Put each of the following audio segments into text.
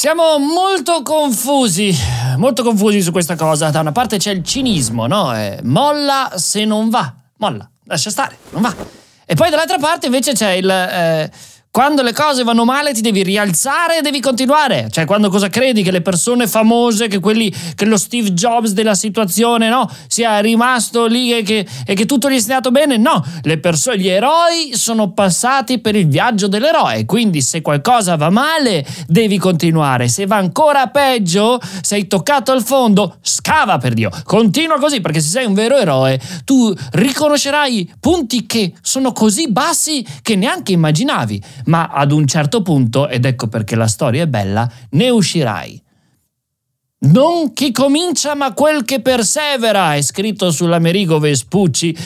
Siamo molto confusi, molto confusi su questa cosa. Da una parte c'è il cinismo, no? Eh, molla se non va, molla, lascia stare, non va. E poi dall'altra parte invece c'è il... Eh, quando le cose vanno male ti devi rialzare e devi continuare. Cioè, quando cosa credi? Che le persone famose, che, quelli, che lo Steve Jobs della situazione, no? Sia rimasto lì e che, e che tutto gli sia andato bene? No, le persone, gli eroi sono passati per il viaggio dell'eroe. Quindi se qualcosa va male, devi continuare. Se va ancora peggio, sei toccato al fondo, scava per Dio. Continua così, perché se sei un vero eroe, tu riconoscerai punti che sono così bassi che neanche immaginavi ma ad un certo punto, ed ecco perché la storia è bella, ne uscirai. Non chi comincia ma quel che persevera, è scritto sull'Amerigo Vespucci,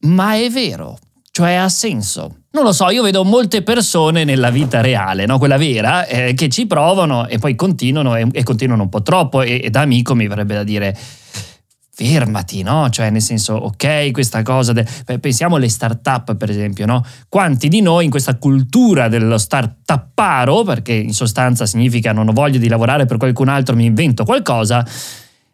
ma è vero, cioè ha senso. Non lo so, io vedo molte persone nella vita reale, no? quella vera, eh, che ci provano e poi continuano e, e continuano un po' troppo e, e da amico mi verrebbe da dire fermati, no? Cioè, nel senso, ok, questa cosa, de... pensiamo alle start-up, per esempio, no? Quanti di noi in questa cultura dello start-uparo, perché in sostanza significa non ho voglia di lavorare per qualcun altro, mi invento qualcosa,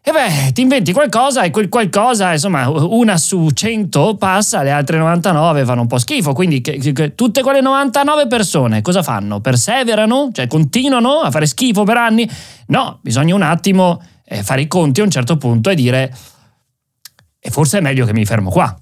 e beh, ti inventi qualcosa e quel qualcosa, insomma, una su 100 passa, le altre 99 fanno un po' schifo. Quindi che, che, tutte quelle 99 persone cosa fanno? Perseverano? Cioè continuano a fare schifo per anni? No, bisogna un attimo eh, fare i conti a un certo punto e dire e forse è meglio che mi fermo qua.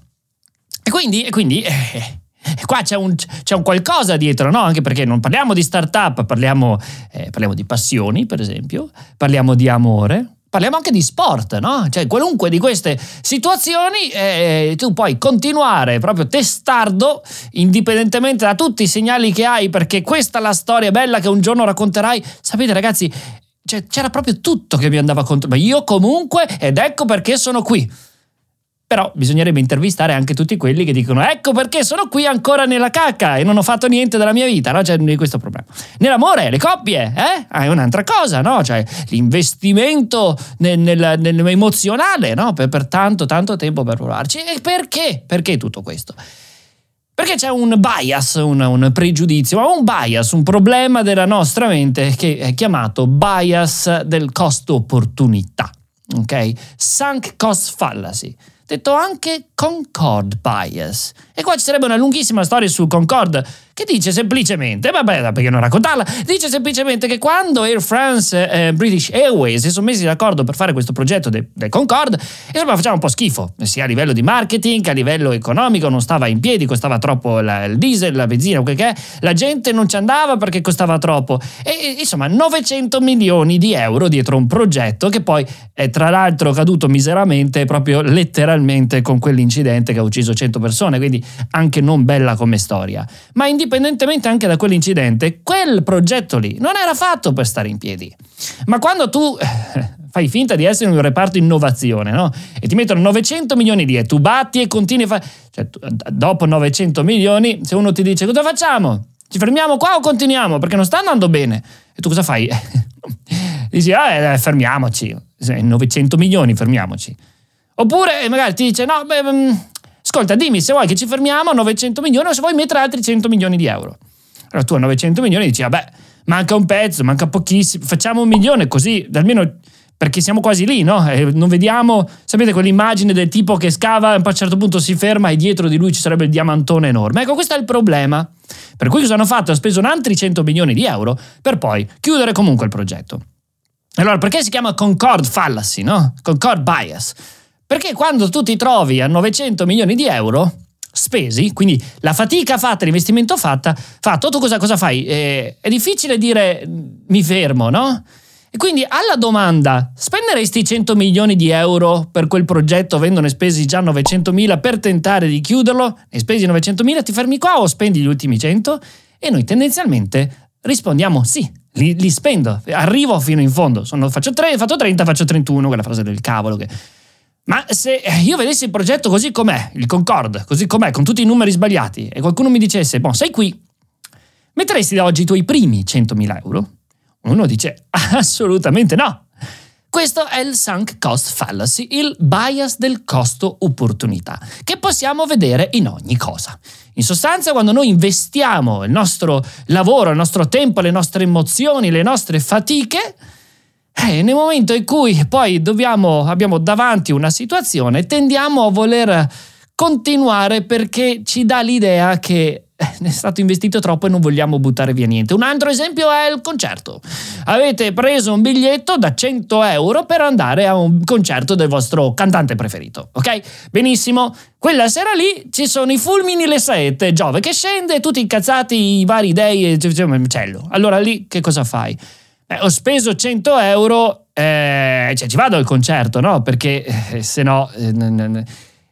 E quindi, e quindi eh, qua c'è un, c'è un, qualcosa dietro, no? Anche perché non parliamo di startup, parliamo, eh, parliamo di passioni, per esempio, parliamo di amore, parliamo anche di sport, no? Cioè, qualunque di queste situazioni eh, tu puoi continuare proprio testardo, indipendentemente da tutti i segnali che hai, perché questa è la storia bella che un giorno racconterai. Sapete, ragazzi, cioè, c'era proprio tutto che mi andava contro, ma io comunque, ed ecco perché sono qui. Però bisognerebbe intervistare anche tutti quelli che dicono ecco perché sono qui ancora nella cacca e non ho fatto niente della mia vita, no? C'è questo problema. Nell'amore, le coppie, eh? È un'altra cosa, no? Cioè l'investimento nel, nel, nell'emozionale, no? Per, per tanto, tanto tempo per provarci. E perché? Perché tutto questo? Perché c'è un bias, un, un, pregiudizio, ma un bias, un problema della nostra mente che è chiamato bias del costo opportunità. Ok? Sunk cost fallacy detto anche Concord bias. E qua ci sarebbe una lunghissima storia su Concord che dice semplicemente, vabbè, perché non raccontarla, dice semplicemente che quando Air France e eh, British Airways si sono messi d'accordo per fare questo progetto del de Concorde, insomma faceva un po' schifo, sia a livello di marketing che a livello economico, non stava in piedi, costava troppo la, il diesel, la benzina, quel che è, la gente non ci andava perché costava troppo. E insomma 900 milioni di euro dietro un progetto che poi è tra l'altro caduto miseramente proprio letteralmente con quell'incidente che ha ucciso 100 persone, quindi anche non bella come storia. Ma in indipendentemente anche da quell'incidente, quel progetto lì non era fatto per stare in piedi. Ma quando tu eh, fai finta di essere in un reparto innovazione, no? E ti mettono 900 milioni lì e tu batti e continui a fare... Cioè, dopo 900 milioni, se uno ti dice cosa facciamo? Ci fermiamo qua o continuiamo? Perché non sta andando bene. E tu cosa fai? Dici, ah, eh, fermiamoci. 900 milioni, fermiamoci. Oppure magari ti dice, no, beh, mm, ascolta, dimmi se vuoi che ci fermiamo a 900 milioni o se vuoi mettere altri 100 milioni di euro. Allora tu a 900 milioni dici, vabbè, manca un pezzo, manca pochissimo, facciamo un milione così, almeno perché siamo quasi lì, no? E non vediamo, sapete quell'immagine del tipo che scava e a un certo punto si ferma e dietro di lui ci sarebbe il diamantone enorme. Ecco, questo è il problema. Per cui cosa hanno fatto? Hanno speso altri 100 milioni di euro per poi chiudere comunque il progetto. Allora, perché si chiama Concord Fallacy, no? Concord Bias? Perché quando tu ti trovi a 900 milioni di euro spesi, quindi la fatica fatta, l'investimento fatta, fatto, tu cosa, cosa fai? Eh, è difficile dire mi fermo, no? E quindi alla domanda, spenderesti 100 milioni di euro per quel progetto avendone spesi già 900 mila per tentare di chiuderlo? Ne spesi 900 mila, ti fermi qua o spendi gli ultimi 100? E noi tendenzialmente rispondiamo sì, li, li spendo, arrivo fino in fondo, Sono, faccio 3, fatto 30, faccio 31, quella frase del cavolo che ma se io vedessi il progetto così com'è, il Concorde, così com'è, con tutti i numeri sbagliati, e qualcuno mi dicesse, boh, sei qui, metteresti da oggi i tuoi primi 100.000 euro? Uno dice, assolutamente no. Questo è il sunk cost fallacy, il bias del costo opportunità, che possiamo vedere in ogni cosa. In sostanza, quando noi investiamo il nostro lavoro, il nostro tempo, le nostre emozioni, le nostre fatiche, eh, nel momento in cui poi dobbiamo, abbiamo davanti una situazione, tendiamo a voler continuare perché ci dà l'idea che è stato investito troppo e non vogliamo buttare via niente. Un altro esempio è il concerto. Avete preso un biglietto da 100 euro per andare a un concerto del vostro cantante preferito, ok? Benissimo. Quella sera lì ci sono i fulmini, le saette, Giove che scende, tutti incazzati, i vari dei e cielo. Allora lì che cosa fai? Eh, ho speso 100 euro, eh, cioè ci vado al concerto, no? Perché eh, se no... Eh,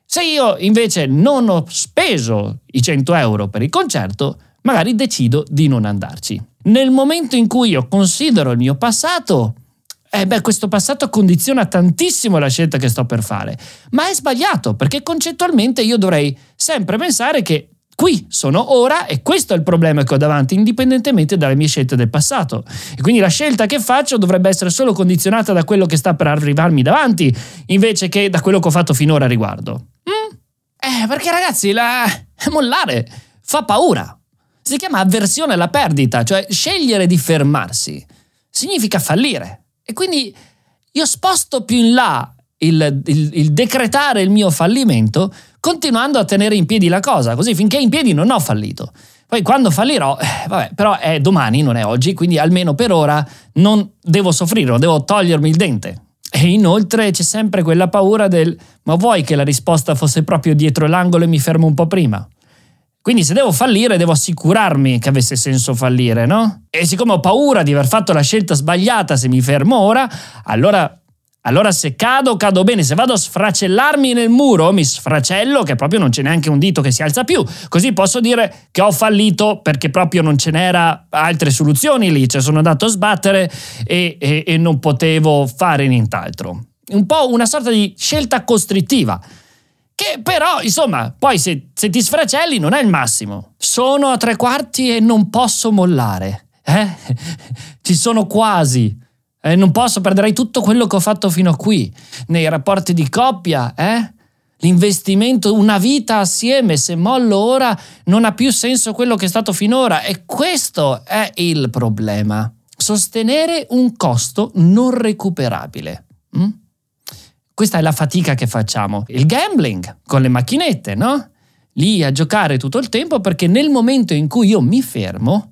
se io invece non ho speso i 100 euro per il concerto, magari decido di non andarci. Nel momento in cui io considero il mio passato, eh beh, questo passato condiziona tantissimo la scelta che sto per fare, ma è sbagliato perché concettualmente io dovrei sempre pensare che qui sono ora e questo è il problema che ho davanti, indipendentemente dalle mie scelte del passato. E quindi la scelta che faccio dovrebbe essere solo condizionata da quello che sta per arrivarmi davanti, invece che da quello che ho fatto finora a riguardo. Eh, perché ragazzi, la... mollare fa paura. Si chiama avversione alla perdita, cioè scegliere di fermarsi significa fallire. E quindi io sposto più in là il, il, il, decretare il mio fallimento continuando a tenere in piedi la cosa, così finché in piedi non ho fallito. Poi quando fallirò, eh, vabbè, però è domani, non è oggi, quindi almeno per ora non devo soffrire, non devo togliermi il dente. E inoltre c'è sempre quella paura del ma vuoi che la risposta fosse proprio dietro l'angolo e mi fermo un po' prima? Quindi se devo fallire devo assicurarmi che avesse senso fallire, no? E siccome ho paura di aver fatto la scelta sbagliata se mi fermo ora, allora allora se cado, cado bene, se vado a sfracellarmi nel muro, mi sfracello che proprio non c'è neanche un dito che si alza più. Così posso dire che ho fallito perché proprio non ce n'era altre soluzioni lì, cioè sono andato a sbattere e, e, e non potevo fare nient'altro. Un po' una sorta di scelta costrittiva. Che però, insomma, poi se, se ti sfracelli non è il massimo. Sono a tre quarti e non posso mollare. Eh? Ci sono quasi. Eh, non posso, perderei tutto quello che ho fatto fino a qui, nei rapporti di coppia, eh? L'investimento, una vita assieme, se mollo ora non ha più senso quello che è stato finora e questo è il problema. Sostenere un costo non recuperabile. Mm? Questa è la fatica che facciamo. Il gambling con le macchinette, no? Lì a giocare tutto il tempo perché nel momento in cui io mi fermo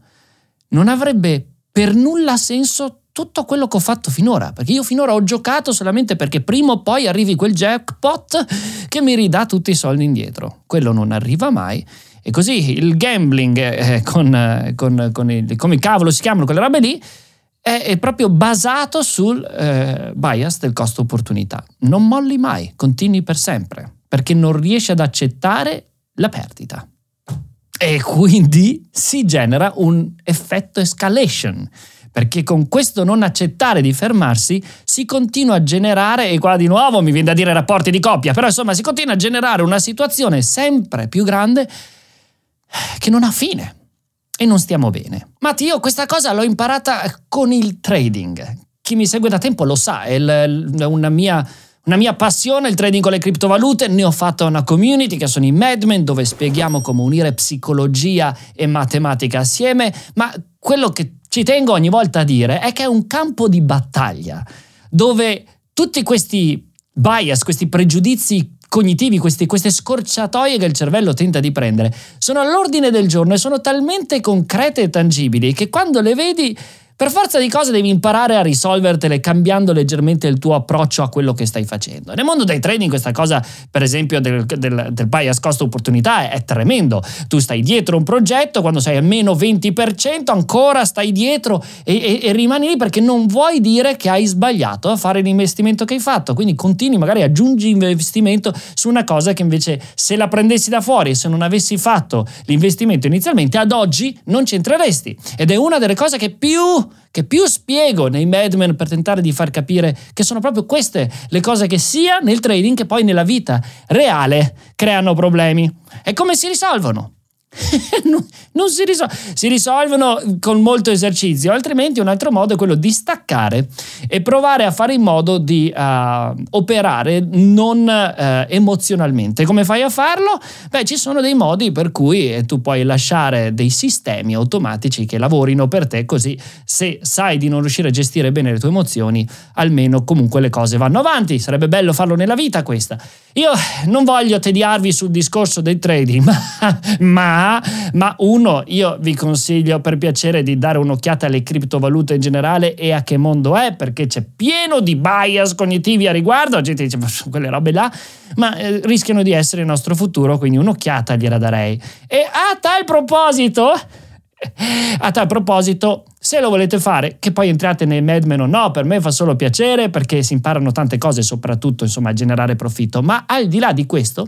non avrebbe per nulla senso tutto quello che ho fatto finora, perché io finora ho giocato solamente perché prima o poi arrivi quel jackpot che mi ridà tutti i soldi indietro. Quello non arriva mai. E così il gambling eh, con, eh, con, con il, come cavolo si chiamano quelle robe lì, è, è proprio basato sul eh, bias del costo opportunità. Non molli mai, continui per sempre, perché non riesci ad accettare la perdita. E quindi si genera un effetto escalation perché con questo non accettare di fermarsi si continua a generare, e qua di nuovo mi viene da dire rapporti di coppia, però insomma si continua a generare una situazione sempre più grande che non ha fine e non stiamo bene. Matti, io questa cosa l'ho imparata con il trading. Chi mi segue da tempo lo sa, è una mia una mia passione il trading con le criptovalute, ne ho fatto una community che sono i Madmen dove spieghiamo come unire psicologia e matematica assieme, ma quello che ci tengo ogni volta a dire è che è un campo di battaglia dove tutti questi bias, questi pregiudizi cognitivi, questi, queste scorciatoie che il cervello tenta di prendere, sono all'ordine del giorno e sono talmente concrete e tangibili che quando le vedi per forza di cose devi imparare a risolvertele cambiando leggermente il tuo approccio a quello che stai facendo. Nel mondo dei trading questa cosa, per esempio, del, del, del bias cost opportunità è, è, tremendo. Tu stai dietro un progetto, quando sei a meno 20%, ancora stai dietro e, e, e rimani lì perché non vuoi dire che hai sbagliato a fare l'investimento che hai fatto. Quindi continui, magari aggiungi investimento su una cosa che invece se la prendessi da fuori e se non avessi fatto l'investimento inizialmente, ad oggi non c'entreresti. Ed è una delle cose che più che più spiego nei Mad Men per tentare di far capire che sono proprio queste le cose che sia nel trading che poi nella vita reale creano problemi. E come si risolvono? non si, risol- si, risolvono con molto esercizio, altrimenti un altro modo è quello di staccare e provare a fare in modo di uh, operare non uh, emozionalmente. Come fai a farlo? Beh, ci sono dei modi per cui eh, tu puoi lasciare dei sistemi automatici che lavorino per te, così se sai di non riuscire a gestire bene le tue emozioni, almeno comunque le cose vanno avanti. Sarebbe bello farlo nella vita questa. Io non voglio tediarvi sul discorso del trading, ma, ma, ma, uno, io vi consiglio per piacere di dare un'occhiata alle criptovalute in generale e a che mondo è, perché c'è pieno di bias cognitivi a riguardo, la gente dice, ma quelle robe là, ma eh, rischiano di essere il nostro futuro, quindi un'occhiata gliela darei. E a tal proposito... A tal proposito, se lo volete fare, che poi entriate nei Madmen o no, per me fa solo piacere perché si imparano tante cose, soprattutto insomma a generare profitto, ma al di là di questo,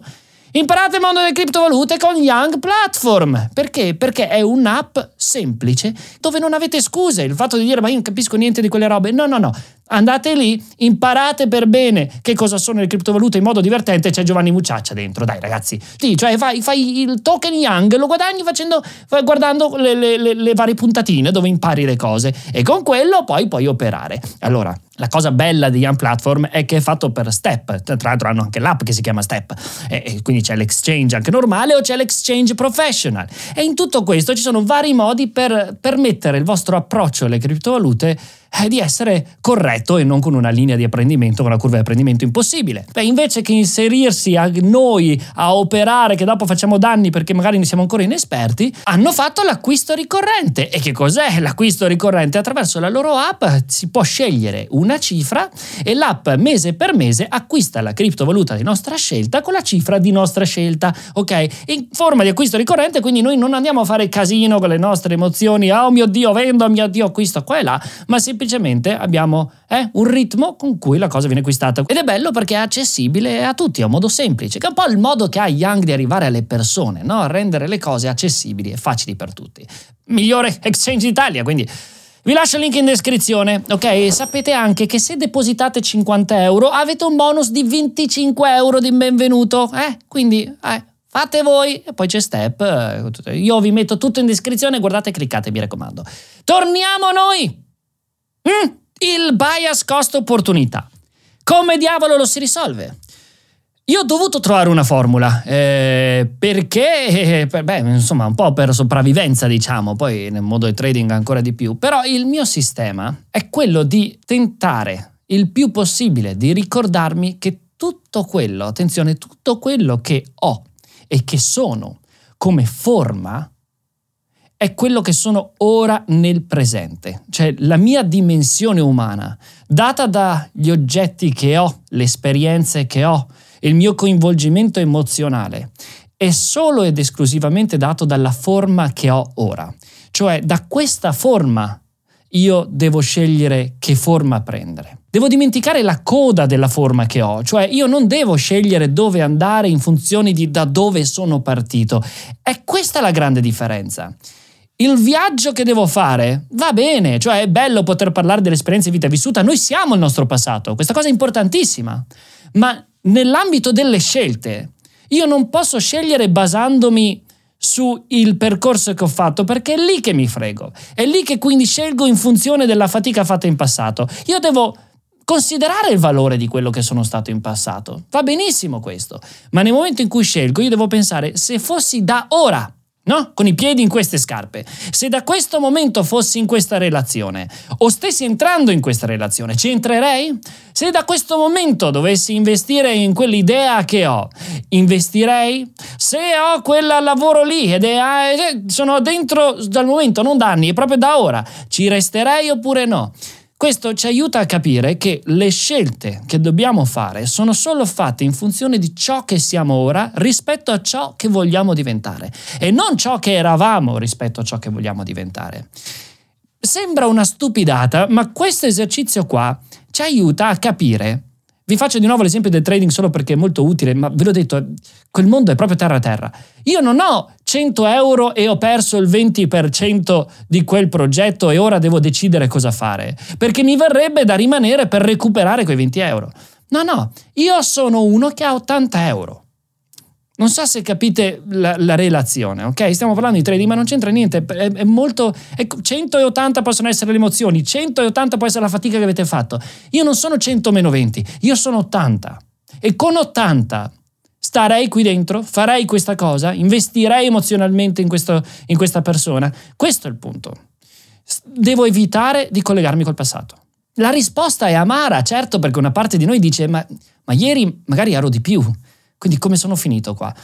Imparate il mondo delle criptovalute con Young Platform. Perché? Perché è un'app semplice dove non avete scuse. Il fatto di dire ma io non capisco niente di quelle robe. No, no, no. Andate lì, imparate per bene che cosa sono le criptovalute in modo divertente. C'è Giovanni Mucciaccia dentro, dai ragazzi. Sì, cioè fai, fai il token Young, lo guadagni facendo, guardando le, le, le, le varie puntatine dove impari le cose e con quello poi puoi operare. Allora, la cosa bella di Young Platform è che è fatto per step, tra l'altro hanno anche l'app che si chiama Step, e quindi c'è l'exchange anche normale o c'è l'exchange professional. E in tutto questo ci sono vari modi per permettere il vostro approccio alle criptovalute è di essere corretto e non con una linea di apprendimento, con una curva di apprendimento impossibile. Beh, invece che inserirsi a noi a operare che dopo facciamo danni perché magari ne siamo ancora inesperti, hanno fatto l'acquisto ricorrente. E che cos'è l'acquisto ricorrente? Attraverso la loro app si può scegliere una cifra e l'app mese per mese acquista la criptovaluta di nostra scelta con la cifra di nostra scelta, ok? In forma di acquisto ricorrente, quindi noi non andiamo a fare casino con le nostre emozioni, oh mio Dio, vendo, oh mio Dio, acquisto qua e là, ma semplicemente semplicemente abbiamo eh, un ritmo con cui la cosa viene acquistata. Ed è bello perché è accessibile a tutti, è un modo semplice, che è un po' il modo che ha Young di arrivare alle persone, no? rendere le cose accessibili e facili per tutti. Migliore exchange d'Italia, quindi... Vi lascio il link in descrizione, ok? sapete anche che se depositate 50 euro avete un bonus di 25 euro di benvenuto, eh? Quindi, eh, fate voi e poi c'è Step. Io vi metto tutto in descrizione, guardate e cliccate, mi raccomando. Torniamo noi! Mm, il bias cost opportunità. Come diavolo lo si risolve? Io ho dovuto trovare una formula eh, perché, eh, beh, insomma, un po' per sopravvivenza, diciamo, poi nel mondo del trading ancora di più. Però il mio sistema è quello di tentare il più possibile di ricordarmi che tutto quello, attenzione, tutto quello che ho e che sono come forma è quello che sono ora nel presente, cioè la mia dimensione umana, data dagli oggetti che ho, le esperienze che ho, il mio coinvolgimento emozionale, è solo ed esclusivamente dato dalla forma che ho ora. Cioè da questa forma io devo scegliere che forma prendere. Devo dimenticare la coda della forma che ho, cioè io non devo scegliere dove andare in funzione di da dove sono partito. È questa la grande differenza il viaggio che devo fare va bene, cioè è bello poter parlare dell'esperienza di vita vissuta, noi siamo il nostro passato, questa cosa è importantissima, ma nell'ambito delle scelte io non posso scegliere basandomi sul percorso che ho fatto perché è lì che mi frego, è lì che quindi scelgo in funzione della fatica fatta in passato. Io devo considerare il valore di quello che sono stato in passato, va benissimo questo, ma nel momento in cui scelgo io devo pensare se fossi da ora No? Con i piedi in queste scarpe. Se da questo momento fossi in questa relazione o stessi entrando in questa relazione, ci entrerei? Se da questo momento dovessi investire in quell'idea che ho, investirei? Se ho quel lavoro lì ed è, eh, sono dentro dal momento, non da anni, è proprio da ora, ci resterei oppure no? Questo ci aiuta a capire che le scelte che dobbiamo fare sono solo fatte in funzione di ciò che siamo ora rispetto a ciò che vogliamo diventare e non ciò che eravamo rispetto a ciò che vogliamo diventare. Sembra una stupidata, ma questo esercizio qua ci aiuta a capire vi faccio di nuovo l'esempio del trading solo perché è molto utile, ma ve l'ho detto, quel mondo è proprio terra a terra. Io non ho 100 euro e ho perso il 20% di quel progetto e ora devo decidere cosa fare, perché mi verrebbe da rimanere per recuperare quei 20 euro. No, no, io sono uno che ha 80 euro. Non so se capite la, la, relazione, ok? Stiamo parlando di trading, ma non c'entra niente. È, è molto. È, 180 possono essere le emozioni, 180 può essere la fatica che avete fatto. Io non sono 100 meno 20, io sono 80. E con 80 starei qui dentro, farei questa cosa, investirei emozionalmente in, questo, in questa persona. Questo è il punto. Devo evitare di collegarmi col passato. La risposta è amara, certo, perché una parte di noi dice: Ma, ma ieri magari ero di più quindi come sono finito qua?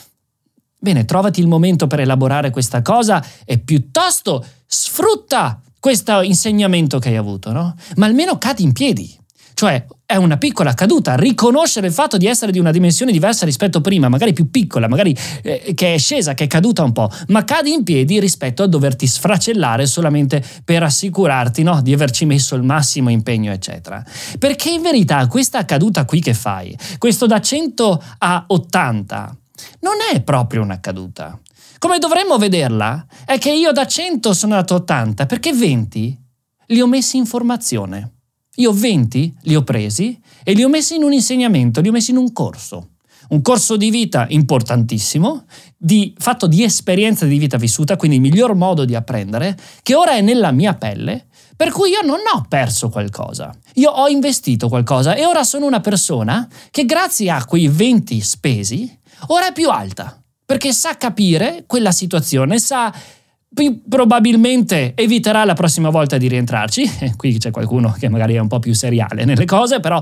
Bene, trovati il momento per elaborare questa cosa e piuttosto sfrutta questo insegnamento che hai avuto, no? Ma almeno cadi in piedi. Cioè, è una piccola caduta, riconoscere il fatto di essere di una dimensione diversa rispetto a prima, magari più piccola, magari eh, che è scesa, che è caduta un po', ma cadi in piedi rispetto a doverti sfracellare solamente per assicurarti no, di averci messo il massimo impegno, eccetera. Perché in verità questa caduta qui che fai, questo da 100 a 80, non è proprio una caduta. Come dovremmo vederla è che io da 100 sono andato a 80 perché 20 li ho messi in formazione. Io 20 li ho presi e li ho messi in un insegnamento, li ho messi in un corso. Un corso di vita importantissimo, di, fatto di esperienza di vita vissuta, quindi il miglior modo di apprendere, che ora è nella mia pelle, per cui io non ho perso qualcosa. Io ho investito qualcosa e ora sono una persona che grazie a quei 20 spesi, ora è più alta, perché sa capire quella situazione, sa probabilmente eviterà la prossima volta di rientrarci. Qui c'è qualcuno che magari è un po' più seriale nelle cose, però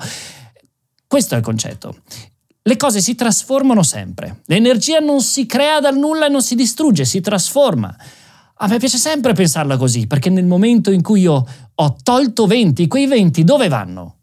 questo è il concetto. Le cose si trasformano sempre. L'energia non si crea dal nulla e non si distrugge, si trasforma. A me piace sempre pensarla così, perché nel momento in cui io ho tolto 20, quei 20 dove vanno?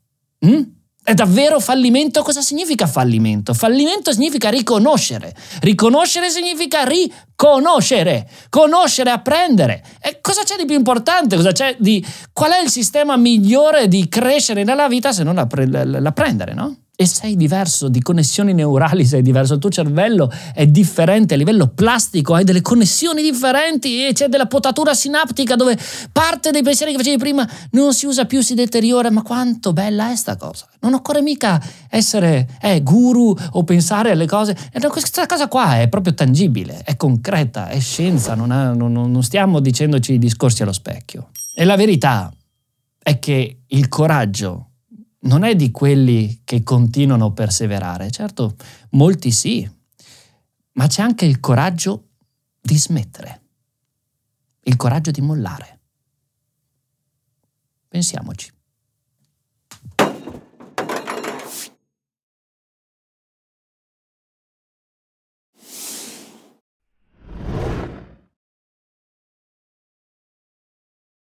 Mm? È davvero fallimento? Cosa significa fallimento? Fallimento significa riconoscere. Riconoscere significa riconoscere. Conoscere, apprendere. E cosa c'è di più importante? Di... Qual è il sistema migliore di crescere nella vita se non l'apprendere, no? E sei diverso, di connessioni neurali sei diverso, il tuo cervello è differente a livello plastico, hai delle connessioni differenti e c'è della potatura sinaptica dove parte dei pensieri che facevi prima non si usa più, si deteriora, ma quanto bella è sta cosa. Non occorre mica essere eh, guru o pensare alle cose, questa cosa qua è proprio tangibile, è concreta, è scienza, non, ha, non, non stiamo dicendoci discorsi allo specchio. E la verità è che il coraggio non è di quelli che continuano a perseverare. Certo, molti sì, ma c'è anche il coraggio di smettere, il coraggio di mollare. Pensiamoci.